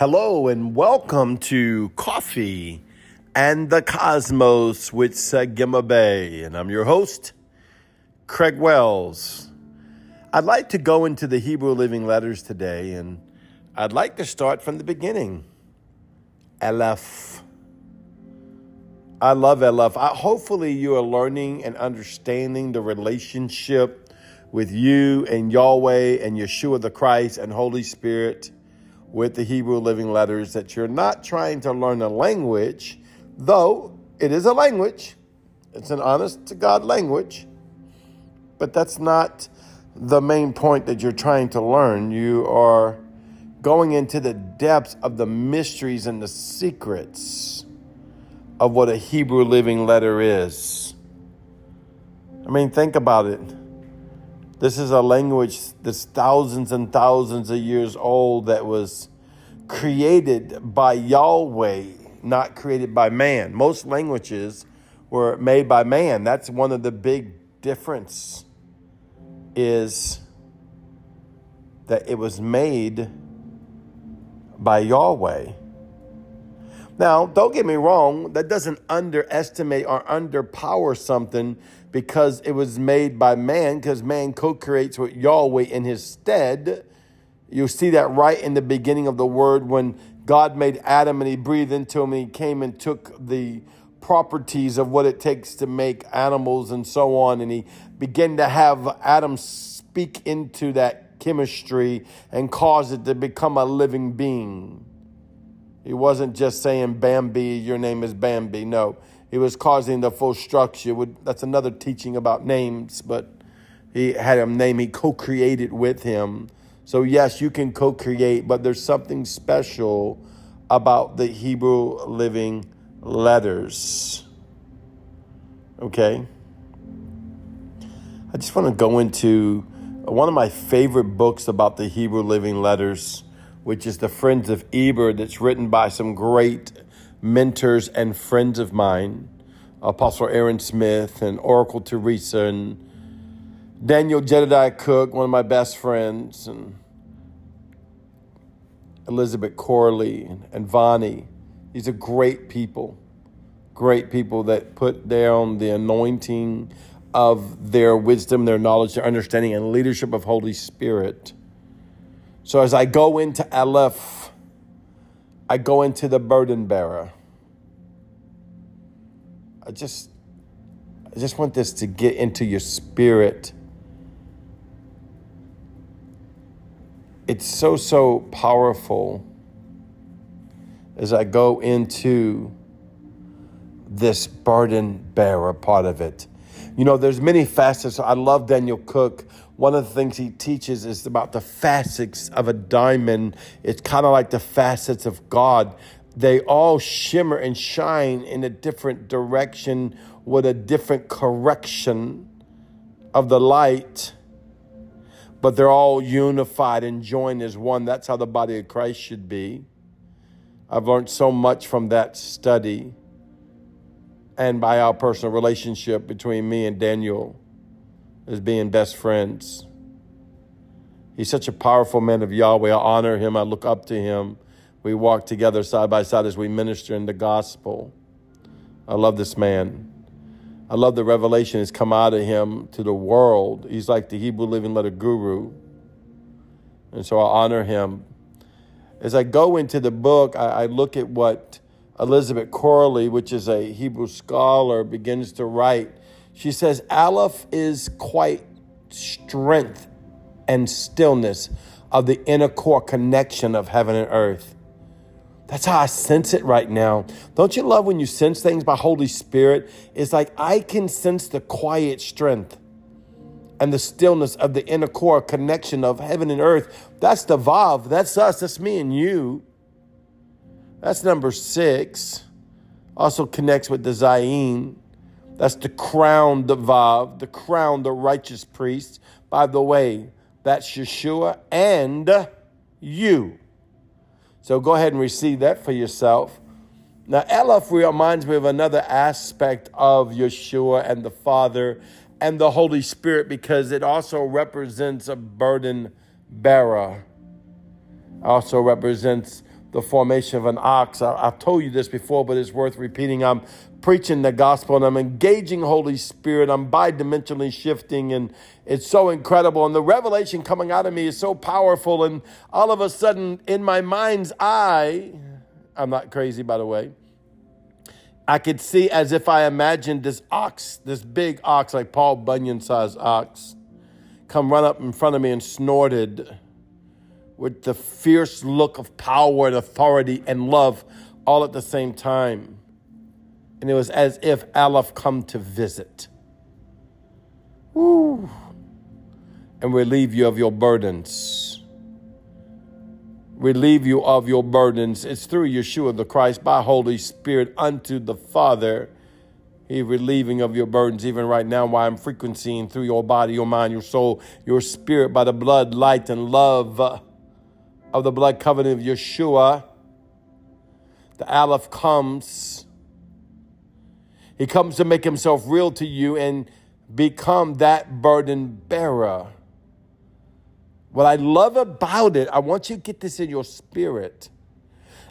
Hello and welcome to Coffee and the Cosmos with Sagima Bay. And I'm your host, Craig Wells. I'd like to go into the Hebrew Living Letters today, and I'd like to start from the beginning. Aleph. I love Aleph. I, hopefully, you are learning and understanding the relationship with you and Yahweh and Yeshua the Christ and Holy Spirit with the Hebrew Living Letters that you're not trying to learn a language, though it is a language. It's an honest to God language, but that's not the main point that you're trying to learn. You are going into the depths of the mysteries and the secrets of what a Hebrew living letter is. I mean, think about it. This is a language that's thousands and thousands of years old that was created by Yahweh, not created by man. Most languages were made by man. That's one of the big difference is that it was made by Yahweh. Now, don't get me wrong, that doesn't underestimate or underpower something because it was made by man, because man co creates with Yahweh in his stead. You see that right in the beginning of the word when God made Adam and he breathed into him and he came and took the properties of what it takes to make animals and so on. And he began to have Adam speak into that chemistry and cause it to become a living being. He wasn't just saying, Bambi, your name is Bambi. No, he was causing the full structure. That's another teaching about names, but he had a name he co created with him. So, yes, you can co create, but there's something special about the Hebrew living letters. Okay? I just want to go into one of my favorite books about the Hebrew living letters, which is The Friends of Eber, that's written by some great mentors and friends of mine, Apostle Aaron Smith and Oracle Teresa and Daniel Jedediah Cook, one of my best friends, and Elizabeth Corley and, and Vonnie. These are great people, great people that put down the anointing of their wisdom, their knowledge, their understanding, and leadership of Holy Spirit. So as I go into Aleph, I go into the burden bearer. I just I just want this to get into your spirit. It's so so powerful as I go into this burden bearer part of it. You know, there's many facets. I love Daniel Cook one of the things he teaches is about the facets of a diamond. It's kind of like the facets of God. They all shimmer and shine in a different direction with a different correction of the light, but they're all unified and joined as one. That's how the body of Christ should be. I've learned so much from that study and by our personal relationship between me and Daniel as being best friends. He's such a powerful man of Yahweh. I honor him. I look up to him. We walk together side by side as we minister in the gospel. I love this man. I love the revelation that's come out of him to the world. He's like the Hebrew living letter guru. And so I honor him. As I go into the book, I, I look at what Elizabeth Corley, which is a Hebrew scholar, begins to write she says, Aleph is quite strength and stillness of the inner core connection of heaven and earth. That's how I sense it right now. Don't you love when you sense things by Holy Spirit? It's like I can sense the quiet strength and the stillness of the inner core connection of heaven and earth. That's the Vav. That's us. That's me and you. That's number six. Also connects with the Zayin. That's the crown, the Vav, the crown, the righteous priest. By the way, that's Yeshua and you. So go ahead and receive that for yourself. Now, Aleph reminds me of another aspect of Yeshua and the Father and the Holy Spirit because it also represents a burden bearer, also represents the formation of an ox. I, have told you this before, but it's worth repeating. I'm preaching the gospel and I'm engaging Holy Spirit. I'm bidimensionally shifting and it's so incredible. And the revelation coming out of me is so powerful. And all of a sudden, in my mind's eye, I'm not crazy, by the way. I could see as if I imagined this ox, this big ox, like Paul Bunyan sized ox, come run up in front of me and snorted with the fierce look of power and authority and love all at the same time. And it was as if Aleph come to visit. Woo. And relieve you of your burdens. Relieve you of your burdens. It's through Yeshua the Christ by Holy Spirit unto the Father. He relieving of your burdens even right now while I'm frequencing through your body, your mind, your soul, your spirit by the blood, light, and love of the blood covenant of Yeshua, the Aleph comes. He comes to make himself real to you and become that burden bearer. What I love about it, I want you to get this in your spirit.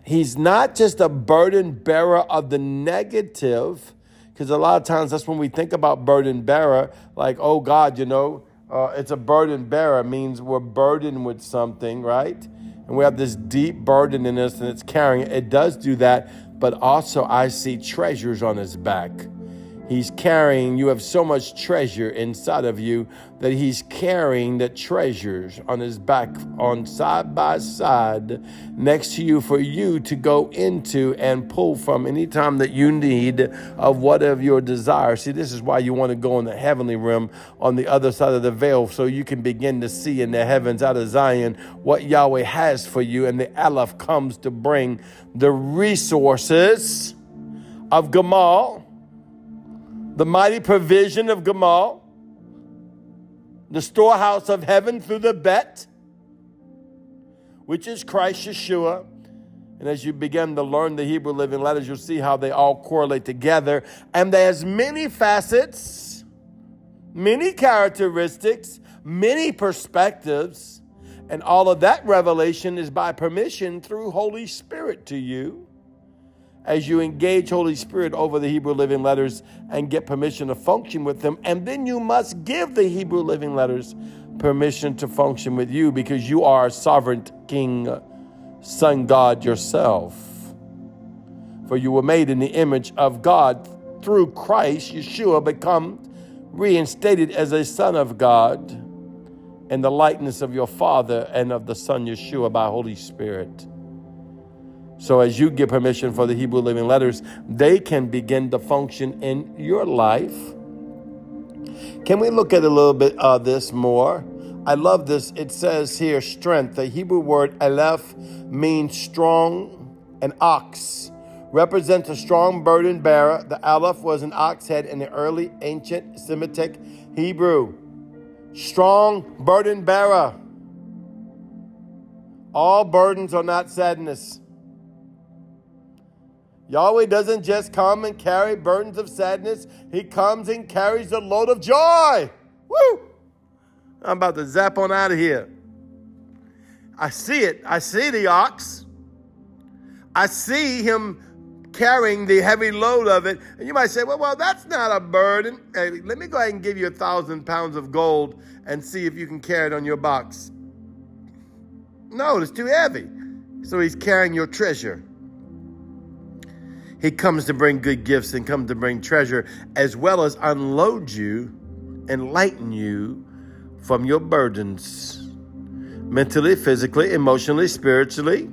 He's not just a burden bearer of the negative, because a lot of times that's when we think about burden bearer, like, oh God, you know, uh, it's a burden bearer, means we're burdened with something, right? And we have this deep burden in us and it's carrying it. Does do that, but also I see treasures on his back. He's carrying, you have so much treasure inside of you that he's carrying the treasures on his back, on side by side next to you for you to go into and pull from anytime that you need of whatever your desire. See, this is why you want to go in the heavenly realm on the other side of the veil so you can begin to see in the heavens out of Zion what Yahweh has for you. And the Aleph comes to bring the resources of Gamal the mighty provision of Gamal, the storehouse of heaven through the Bet, which is Christ Yeshua. And as you begin to learn the Hebrew living letters, you'll see how they all correlate together. And there's many facets, many characteristics, many perspectives. And all of that revelation is by permission through Holy Spirit to you as you engage Holy Spirit over the Hebrew Living Letters and get permission to function with them. And then you must give the Hebrew Living Letters permission to function with you because you are a sovereign King, Son God yourself. For you were made in the image of God through Christ, Yeshua, become reinstated as a son of God in the likeness of your Father and of the Son Yeshua by Holy Spirit. So, as you give permission for the Hebrew Living Letters, they can begin to function in your life. Can we look at a little bit of this more? I love this. It says here strength. The Hebrew word aleph means strong and ox represents a strong burden bearer. The aleph was an ox head in the early ancient Semitic Hebrew. Strong burden bearer. All burdens are not sadness. Yahweh doesn't just come and carry burdens of sadness, He comes and carries a load of joy. Woo! I'm about to zap on out of here. I see it. I see the ox. I see him carrying the heavy load of it. And you might say, well, well, that's not a burden. Hey, let me go ahead and give you a thousand pounds of gold and see if you can carry it on your box. No, it's too heavy. So he's carrying your treasure. He comes to bring good gifts and come to bring treasure, as well as unload you and lighten you from your burdens mentally, physically, emotionally, spiritually.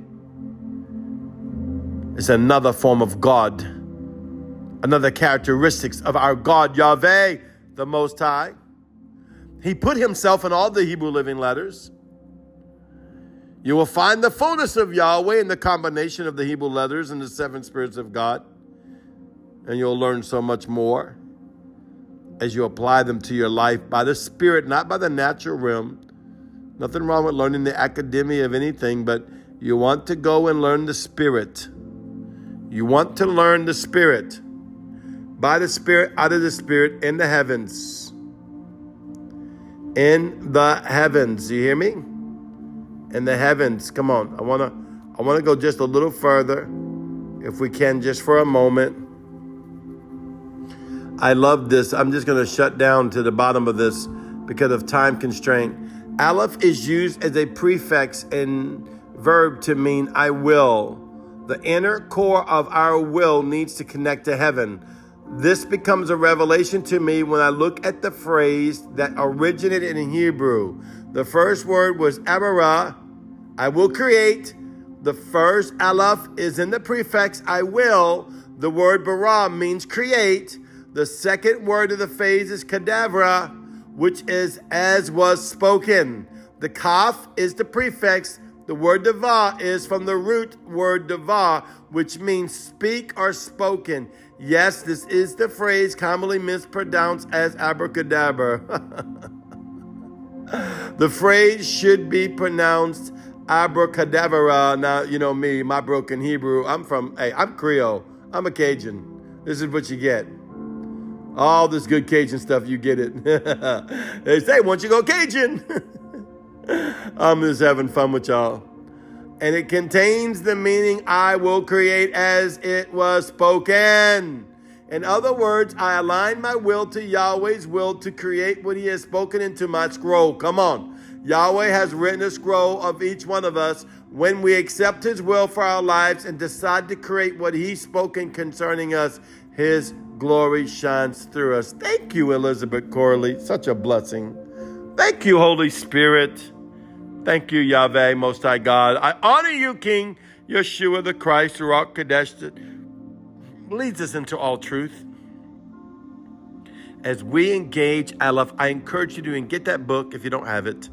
It's another form of God, another characteristics of our God, Yahweh, the Most High. He put himself in all the Hebrew living letters. You will find the fullness of Yahweh in the combination of the Hebrew letters and the seven spirits of God. And you'll learn so much more as you apply them to your life by the Spirit, not by the natural realm. Nothing wrong with learning the academia of anything, but you want to go and learn the Spirit. You want to learn the Spirit by the Spirit, out of the Spirit, in the heavens. In the heavens. You hear me? In the heavens. Come on. I want to I want to go just a little further, if we can, just for a moment. I love this. I'm just going to shut down to the bottom of this because of time constraint. Aleph is used as a prefix and verb to mean I will. The inner core of our will needs to connect to heaven. This becomes a revelation to me when I look at the phrase that originated in Hebrew. The first word was Amara, I will create. The first Aleph is in the prefix I will. The word bara means create. The second word of the phrase is cadavra, which is as was spoken. The kaf is the prefix. The word dava is from the root word dava, which means speak or spoken. Yes, this is the phrase commonly mispronounced as abracadabra. the phrase should be pronounced abracadabra. Now, you know me, my broken Hebrew. I'm from, hey, I'm Creole. I'm a Cajun. This is what you get. All this good Cajun stuff, you get it. they say, once you go Cajun, I'm just having fun with y'all and it contains the meaning I will create as it was spoken. In other words, I align my will to Yahweh's will to create what He has spoken into my scroll. Come on. Yahweh has written a scroll of each one of us. When we accept His will for our lives and decide to create what He's spoken concerning us, His glory shines through us. Thank you, Elizabeth Corley. Such a blessing. Thank you, Holy Spirit. Thank you, Yahweh, Most High God. I honor you, King Yeshua the Christ, Ruach Kadesh, leads us into all truth. As we engage Aleph, I encourage you to get that book if you don't have it.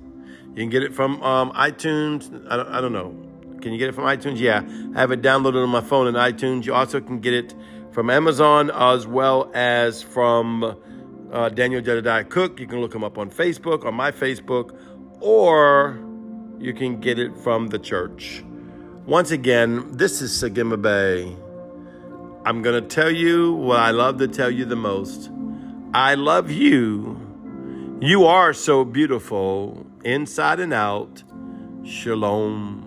You can get it from um, iTunes. I don't, I don't know. Can you get it from iTunes? Yeah. I have it downloaded on my phone in iTunes. You also can get it from Amazon as well as from uh, Daniel Jedediah Cook. You can look him up on Facebook, on my Facebook, or you can get it from the church. Once again, this is Sagima Bay. I'm going to tell you what I love to tell you the most. I love you. You are so beautiful inside and out. Shalom.